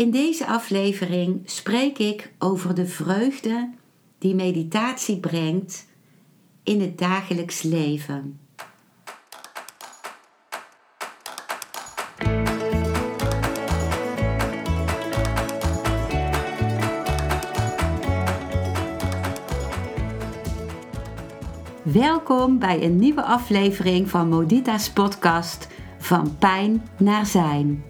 In deze aflevering spreek ik over de vreugde die meditatie brengt in het dagelijks leven. Welkom bij een nieuwe aflevering van Modita's podcast Van Pijn naar Zijn.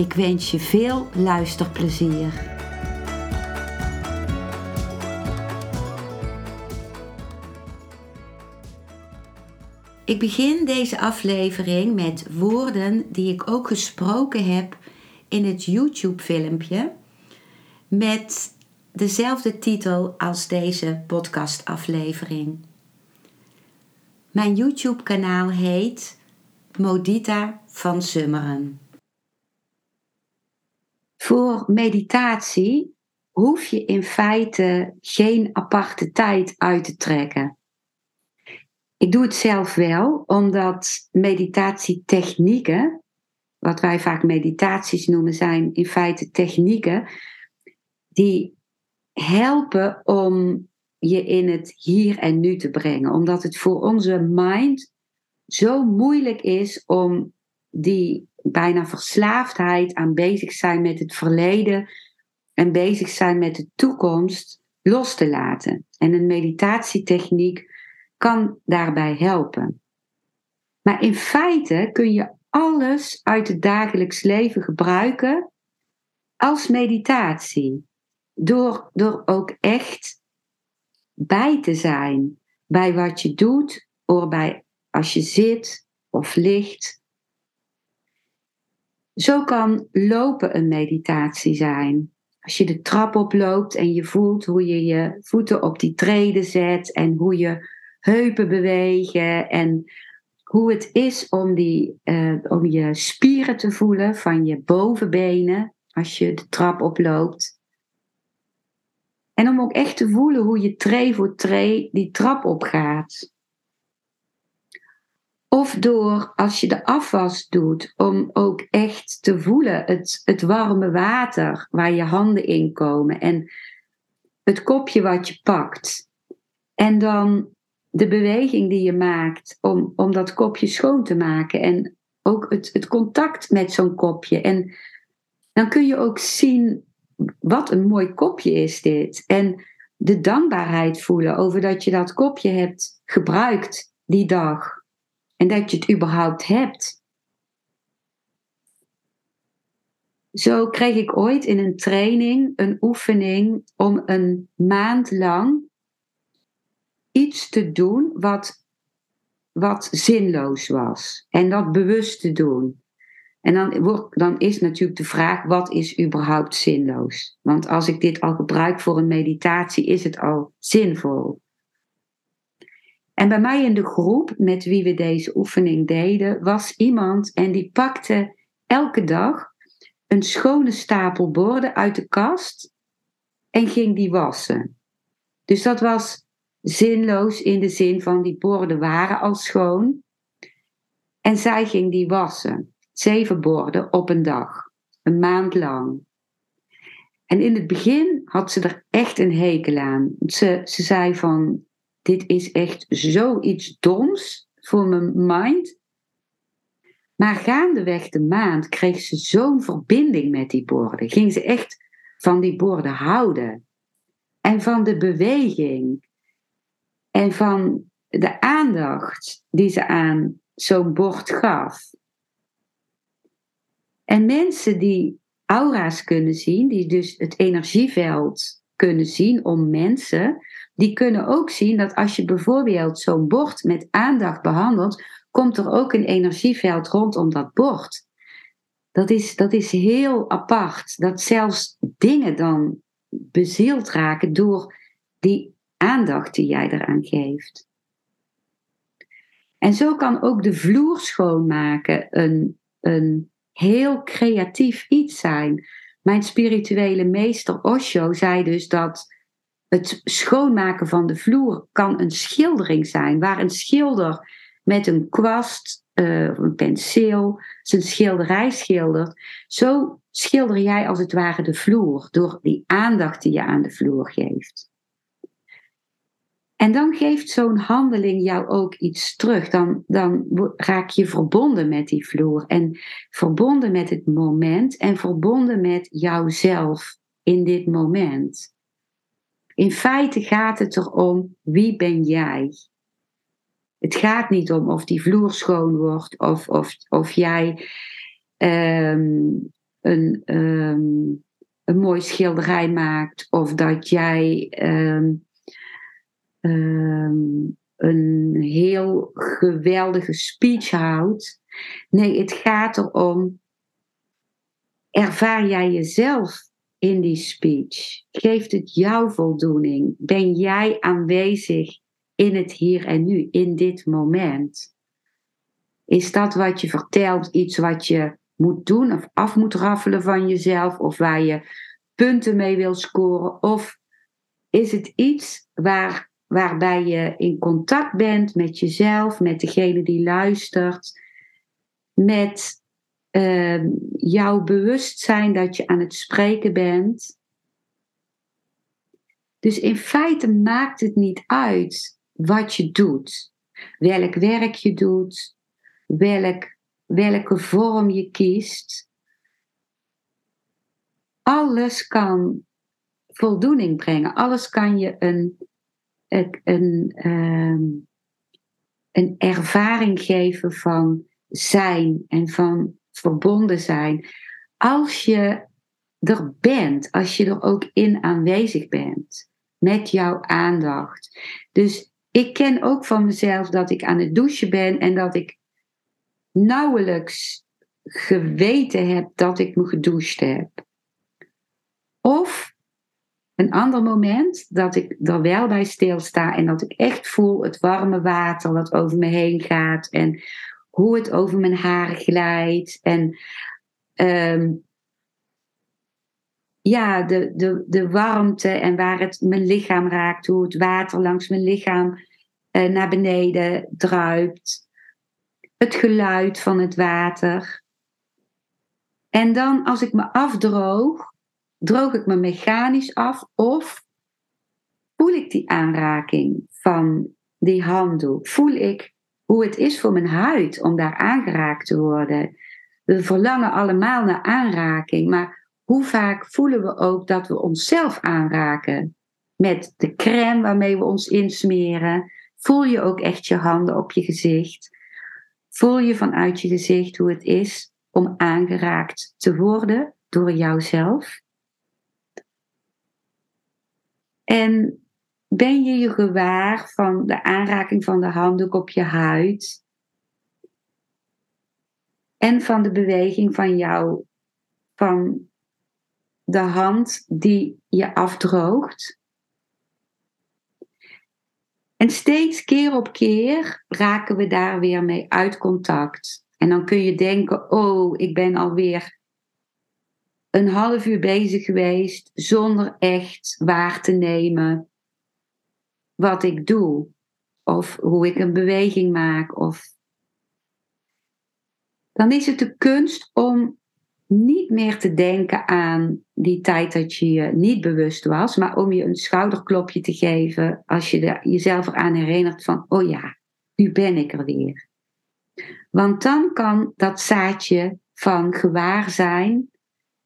Ik wens je veel luisterplezier. Ik begin deze aflevering met woorden die ik ook gesproken heb in het YouTube-filmpje met dezelfde titel als deze podcastaflevering. Mijn YouTube-kanaal heet Modita van Summeren. Voor meditatie hoef je in feite geen aparte tijd uit te trekken. Ik doe het zelf wel, omdat meditatietechnieken, wat wij vaak meditaties noemen, zijn in feite technieken die helpen om je in het hier en nu te brengen. Omdat het voor onze mind zo moeilijk is om die bijna verslaafdheid aan bezig zijn met het verleden en bezig zijn met de toekomst los te laten. En een meditatietechniek kan daarbij helpen. Maar in feite kun je alles uit het dagelijks leven gebruiken als meditatie. Door, door ook echt bij te zijn bij wat je doet, of bij als je zit of ligt zo kan lopen een meditatie zijn. Als je de trap oploopt en je voelt hoe je je voeten op die treden zet en hoe je heupen bewegen en hoe het is om, die, uh, om je spieren te voelen van je bovenbenen als je de trap oploopt. En om ook echt te voelen hoe je tree voor tree die trap opgaat. Of door, als je de afwas doet, om ook echt te voelen het, het warme water waar je handen in komen en het kopje wat je pakt. En dan de beweging die je maakt om, om dat kopje schoon te maken en ook het, het contact met zo'n kopje. En dan kun je ook zien wat een mooi kopje is dit. En de dankbaarheid voelen over dat je dat kopje hebt gebruikt die dag. En dat je het überhaupt hebt. Zo kreeg ik ooit in een training een oefening om een maand lang iets te doen wat, wat zinloos was. En dat bewust te doen. En dan, dan is natuurlijk de vraag: wat is überhaupt zinloos? Want als ik dit al gebruik voor een meditatie, is het al zinvol. En bij mij in de groep met wie we deze oefening deden, was iemand en die pakte elke dag een schone stapel borden uit de kast en ging die wassen. Dus dat was zinloos in de zin van die borden waren al schoon. En zij ging die wassen. Zeven borden op een dag. Een maand lang. En in het begin had ze er echt een hekel aan. Ze, ze zei van, dit is echt zoiets doms voor mijn mind. Maar gaandeweg de maand kreeg ze zo'n verbinding met die borden. Ging ze echt van die borden houden. En van de beweging. En van de aandacht die ze aan zo'n bord gaf. En mensen die aura's kunnen zien, die dus het energieveld kunnen zien om mensen, die kunnen ook zien dat als je bijvoorbeeld zo'n bord met aandacht behandelt, komt er ook een energieveld rondom dat bord. dat is, dat is heel apart. Dat zelfs dingen dan bezield raken door die aandacht die jij eraan geeft. En zo kan ook de vloer schoonmaken een, een heel creatief iets zijn. Mijn spirituele meester Osho zei dus dat het schoonmaken van de vloer kan een schildering zijn, waar een schilder met een kwast, uh, een penseel, zijn schilderij schildert. Zo schilder jij als het ware de vloer door die aandacht die je aan de vloer geeft. En dan geeft zo'n handeling jou ook iets terug. Dan, dan raak je verbonden met die vloer en verbonden met het moment en verbonden met jouzelf in dit moment. In feite gaat het erom wie ben jij? Het gaat niet om of die vloer schoon wordt of, of, of jij ehm, een, um, een mooi schilderij maakt of dat jij ehm, een heel geweldige speech houdt. Nee, het gaat erom, ervaar jij jezelf in die speech? Geeft het jou voldoening? Ben jij aanwezig in het hier en nu, in dit moment? Is dat wat je vertelt iets wat je moet doen of af moet raffelen van jezelf of waar je punten mee wil scoren? Of is het iets waar, waarbij je in contact bent met jezelf, met degene die luistert, met uh, jouw bewustzijn dat je aan het spreken bent? Dus in feite maakt het niet uit wat je doet, welk werk je doet, welk, welke vorm je kiest. Alles kan voldoening brengen. Alles kan je een, een, een, ehm, een ervaring geven van zijn en van verbonden zijn. Als je er bent, als je er ook in aanwezig bent, met jouw aandacht. Dus ik ken ook van mezelf dat ik aan het douchen ben en dat ik nauwelijks geweten heb dat ik me gedoucht heb. Of een ander moment dat ik er wel bij stilsta en dat ik echt voel het warme water wat over me heen gaat en hoe het over mijn haar glijdt en ehm, ja, de, de, de warmte en waar het mijn lichaam raakt, hoe het water langs mijn lichaam uh, naar beneden druipt, het geluid van het water. En dan als ik me afdroog, droog ik me mechanisch af of voel ik die aanraking van die handdoek? Voel ik hoe het is voor mijn huid om daar aangeraakt te worden? We verlangen allemaal naar aanraking, maar hoe vaak voelen we ook dat we onszelf aanraken? Met de crème waarmee we ons insmeren. Voel je ook echt je handen op je gezicht? Voel je vanuit je gezicht hoe het is om aangeraakt te worden door jouzelf? En ben je je gewaar van de aanraking van de handdoek op je huid? En van de beweging van jou, van de hand die je afdroogt. En steeds keer op keer raken we daar weer mee uit contact. En dan kun je denken: oh, ik ben alweer een half uur bezig geweest zonder echt waar te nemen wat ik doe. Of hoe ik een beweging maak. Of... Dan is het de kunst om niet meer te denken aan die tijd dat je je niet bewust was, maar om je een schouderklopje te geven als je jezelf eraan herinnert van, oh ja, nu ben ik er weer. Want dan kan dat zaadje van gewaarzijn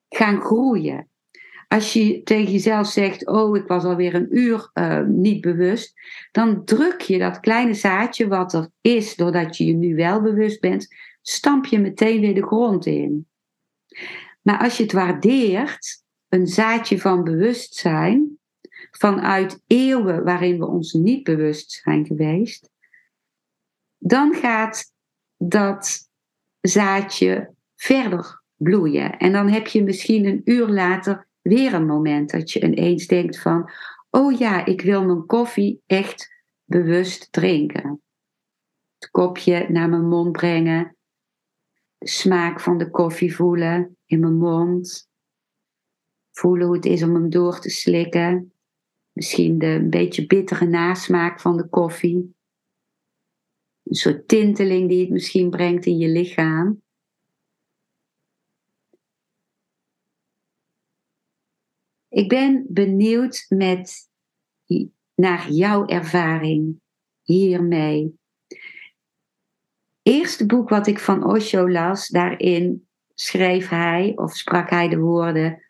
gaan groeien. Als je tegen jezelf zegt, oh, ik was alweer een uur uh, niet bewust, dan druk je dat kleine zaadje wat er is, doordat je je nu wel bewust bent, stamp je meteen weer de grond in. Maar als je het waardeert, een zaadje van bewustzijn, vanuit eeuwen waarin we ons niet bewust zijn geweest, dan gaat dat zaadje verder bloeien. En dan heb je misschien een uur later weer een moment dat je ineens denkt van, oh ja, ik wil mijn koffie echt bewust drinken. Het kopje naar mijn mond brengen, de smaak van de koffie voelen in mijn mond, voelen hoe het is om hem door te slikken, misschien de een beetje bittere nasmaak van de koffie, een soort tinteling die het misschien brengt in je lichaam. Ik ben benieuwd met, naar jouw ervaring hiermee. Eerste boek wat ik van Osho las, daarin schreef hij of sprak hij de woorden: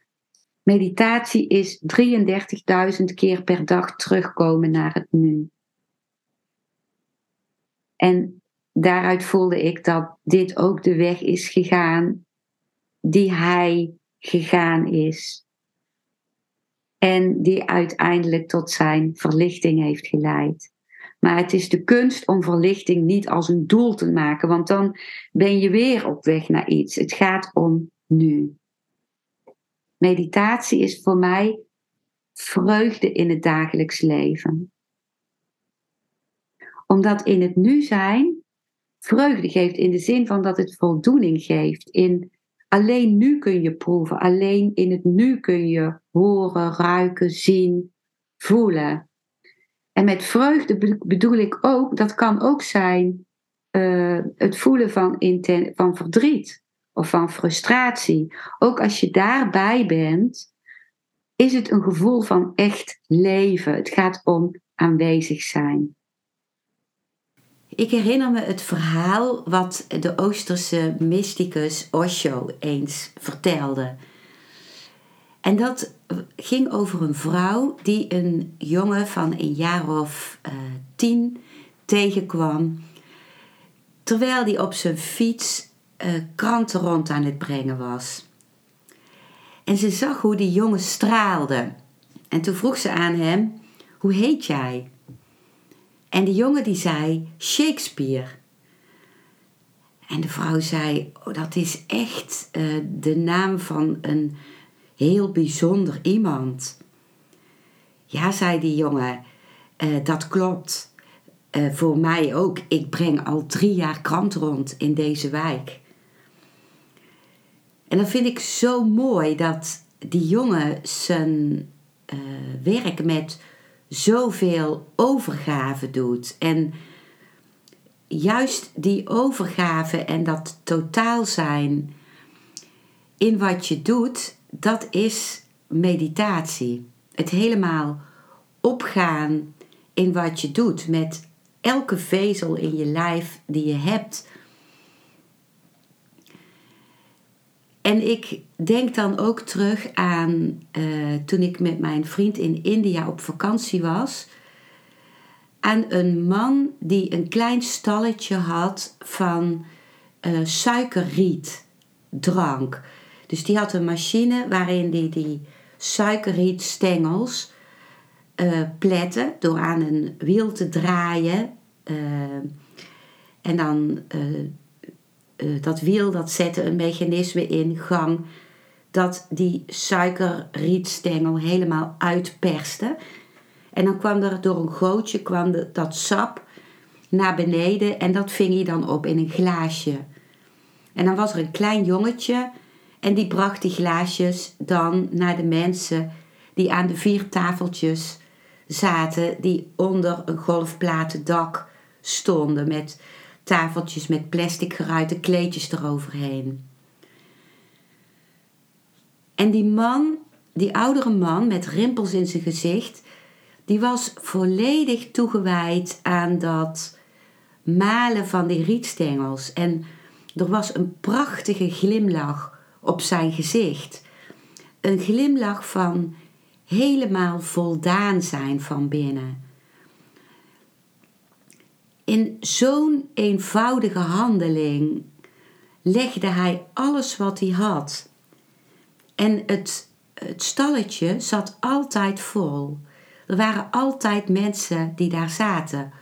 Meditatie is 33.000 keer per dag terugkomen naar het nu. En daaruit voelde ik dat dit ook de weg is gegaan die hij gegaan is. En die uiteindelijk tot zijn verlichting heeft geleid. Maar het is de kunst om verlichting niet als een doel te maken, want dan ben je weer op weg naar iets. Het gaat om nu. Meditatie is voor mij vreugde in het dagelijks leven. Omdat in het nu zijn vreugde geeft in de zin van dat het voldoening geeft in Alleen nu kun je proeven. Alleen in het nu kun je horen, ruiken, zien, voelen. En met vreugde bedoel ik ook, dat kan ook zijn uh, het voelen van, van verdriet of van frustratie. Ook als je daarbij bent, is het een gevoel van echt leven. Het gaat om aanwezig zijn. Ik herinner me het verhaal wat de Oosterse mysticus Osho eens vertelde. En dat ging over een vrouw die een jongen van een jaar of uh, tien tegenkwam. Terwijl hij op zijn fiets uh, kranten rond aan het brengen was. En ze zag hoe die jongen straalde. En toen vroeg ze aan hem: Hoe heet jij? En de jongen die zei Shakespeare. En de vrouw zei, oh, dat is echt uh, de naam van een heel bijzonder iemand. Ja, zei die jongen, uh, dat klopt. Uh, voor mij ook. Ik breng al drie jaar krant rond in deze wijk. En dan vind ik zo mooi dat die jongen zijn werk met zoveel overgave doet. En juist die overgave en dat totaal zijn in wat je doet, dat is meditatie. Het helemaal opgaan in wat je doet met elke vezel in je lijf die je hebt En ik denk dan ook terug aan uh, toen ik met mijn vriend in India op vakantie was. Aan een man die een klein stalletje had van uh, suikerrietdrank. Dus die had een machine waarin die, die suikerrietstengels uh, plette door aan een wiel te draaien. en dan eh, dat wiel dat zette een mechanisme in gang dat die suikerrietstengel helemaal uitperste. En dan kwam er door een gootje kwam de, dat sap naar beneden en dat ving hij dan op in een glaasje. En dan was er een klein jongetje en die bracht die glaasjes dan naar de mensen die aan de vier tafeltjes zaten die onder een golfplaten dak stonden met tafeltjes met plastic geruite kleedjes eroverheen. En die man, die oudere man met rimpels in zijn gezicht, die was volledig toegewijd aan dat malen van die rietstengels. En er was een prachtige glimlach op zijn gezicht. Een glimlach van helemaal voldaan zijn van binnen in zo'n eenvoudige handeling legde hij alles wat hij had. En het, het stalletje zat altijd vol. Er waren altijd mensen die daar zaten.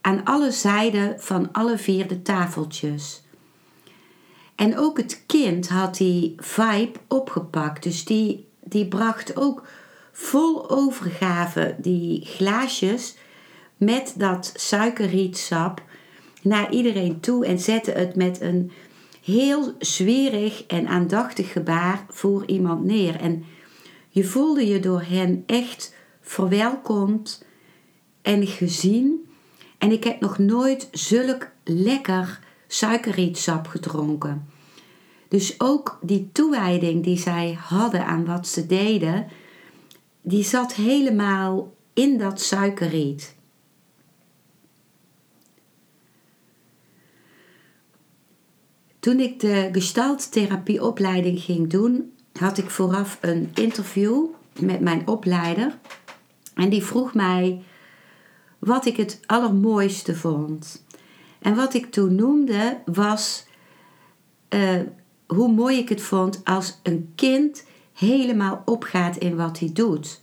Aan alle zijden van alle vier de tafeltjes. En ook het kind had die vibe opgepakt. Dus die, die bracht ook vol overgave die glaasjes met dat suikerrietsap naar iedereen toe en zette het met een heel zwerig en aandachtig gebaar voor iemand neer. En je voelde je door hen echt verwelkomd en gezien. En ik heb nog nooit zulk lekker suikerrietsap gedronken. Dus ook die toewijding die zij hadden aan wat ze deden, die zat helemaal in dat suikerriet. Toen ik de gestalttherapieopleiding ging doen, had ik vooraf een interview met mijn opleider. En die vroeg mij wat ik het allermooiste vond. En wat ik toen noemde was uh, hoe mooi ik het vond als een kind helemaal opgaat in wat hij doet.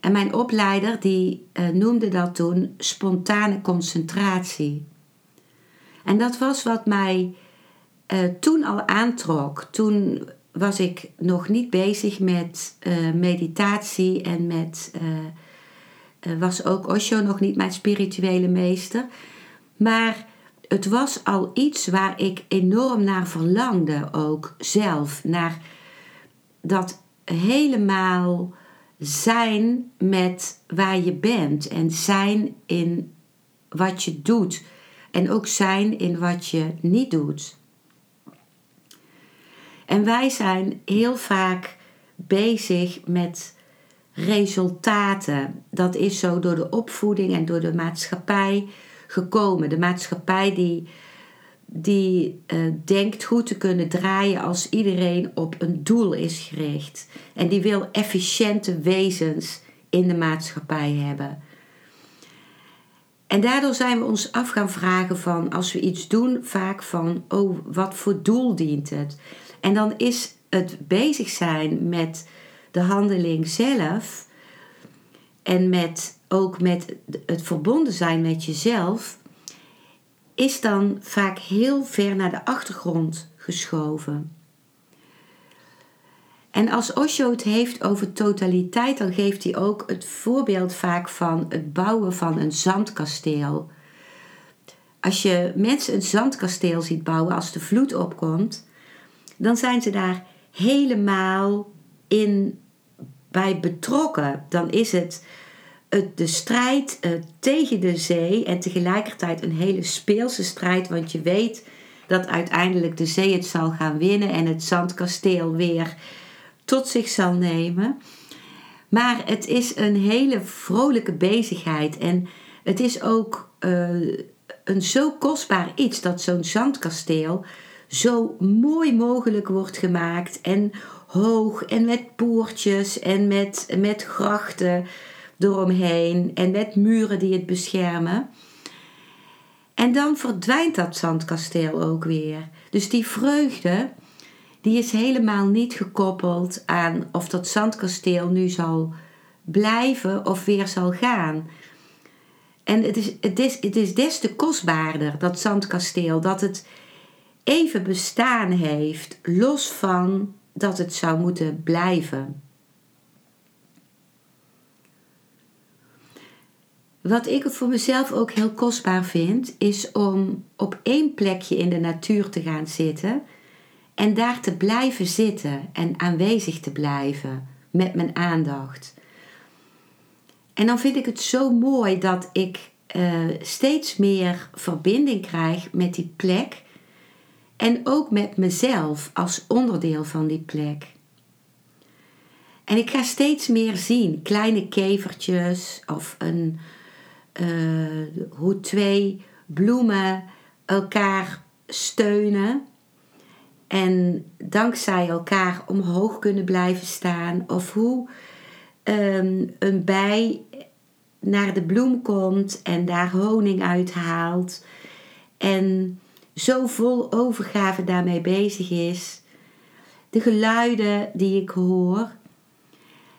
En mijn opleider die uh, noemde dat toen spontane concentratie. En dat was wat mij uh, toen al aantrok. Toen was ik nog niet bezig met uh, meditatie en met. was ook Osho nog niet mijn spirituele meester. Maar het was al iets waar ik enorm naar verlangde, ook zelf. Naar dat helemaal zijn met waar je bent en zijn in wat je doet en ook zijn in wat je niet doet. En wij zijn heel vaak bezig met resultaten. Dat is zo door de opvoeding en door de maatschappij gekomen. De maatschappij die, die uh, denkt goed te kunnen draaien als iedereen op een doel is gericht. En die wil efficiënte wezens in de maatschappij hebben. En daardoor zijn we ons af gaan vragen van, als we iets doen, vaak van, oh, wat voor doel dient het? En dan is het bezig zijn met de handeling zelf en met, ook met het verbonden zijn met jezelf, is dan vaak heel ver naar de achtergrond geschoven. En als Osho het heeft over totaliteit, dan geeft hij ook het voorbeeld vaak van het bouwen van een zandkasteel. Als je mensen een zandkasteel ziet bouwen als de vloed opkomt, dan zijn ze daar helemaal in bij betrokken. Dan is het, de strijd uh, tegen de zee en tegelijkertijd een hele speelse strijd, want je weet dat uiteindelijk de zee het zal gaan winnen en het zandkasteel weer tot zich zal nemen. Maar het is een hele vrolijke bezigheid en het is ook uh, een zo kostbaar iets dat zo'n zandkasteel zo mooi mogelijk wordt gemaakt en hoog en met poortjes en met, met grachten eromheen en met muren die het beschermen. En dan verdwijnt dat zandkasteel ook weer. Dus die vreugde, die is helemaal niet gekoppeld aan of dat zandkasteel nu zal blijven of weer zal gaan. En het is, het is, het is des te kostbaarder, dat zandkasteel, dat het even bestaan heeft, los van dat het zou moeten blijven. Wat ik voor mezelf ook heel kostbaar vind, is om op één plekje in de natuur te gaan zitten en daar te blijven zitten en aanwezig te blijven met mijn aandacht. En dan vind ik het zo mooi dat ik uh, steeds meer verbinding krijg met die plek en ook met mezelf als onderdeel van die plek. En ik ga steeds meer zien, kleine kevertjes of een, uh, hoe twee bloemen elkaar steunen en dankzij elkaar omhoog kunnen blijven staan. Of hoe um, een bij naar de bloem komt en daar honing uithaalt. En zo vol overgave daarmee bezig is. De geluiden die ik hoor.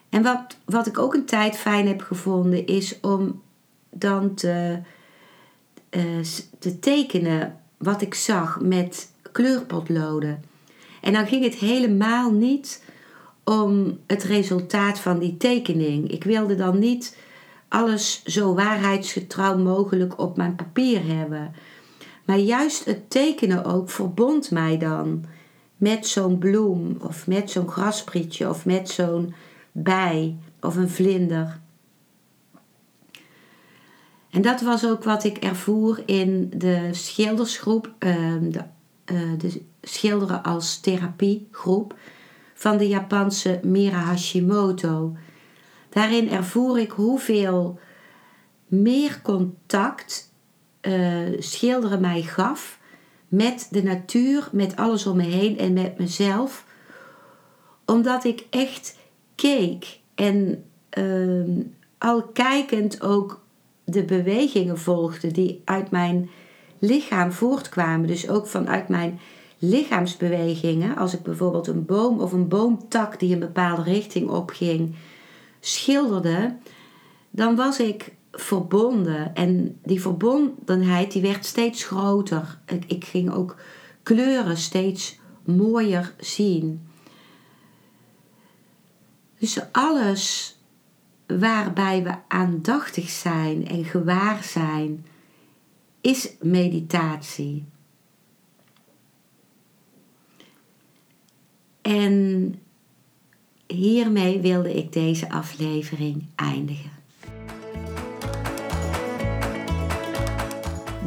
En wat, wat ik ook een tijd fijn heb gevonden is om dan te, uh, te tekenen wat ik zag met kleurpotloden. En dan ging het helemaal niet om het resultaat van die tekening. Ik wilde dan niet alles zo waarheidsgetrouw mogelijk op mijn papier hebben. Maar juist het tekenen ook verbond mij dan met zo'n bloem of met zo'n grasprietje of met zo'n bij of een vlinder. En dat was ook wat ik ervoer in de schildersgroep, ehm, de, eh, de schilderen als therapiegroep van de Japanse Mira Hashimoto. Daarin ervoer ik hoeveel meer contact schilderen mij gaf met de natuur, met alles om me heen en met mezelf. Omdat ik echt keek en uh, al kijkend ook de bewegingen volgde die uit mijn lichaam voortkwamen. Dus ook vanuit mijn lichaamsbewegingen. Als ik bijvoorbeeld een boom of een boomtak die een bepaalde richting opging schilderde, dan was ik verbonden. En die verbondenheid die werd steeds groter. Ik, ik ging ook kleuren steeds mooier zien. Dus alles waarbij we aandachtig zijn en gewaar zijn, is meditatie. En hiermee wilde ik deze aflevering eindigen.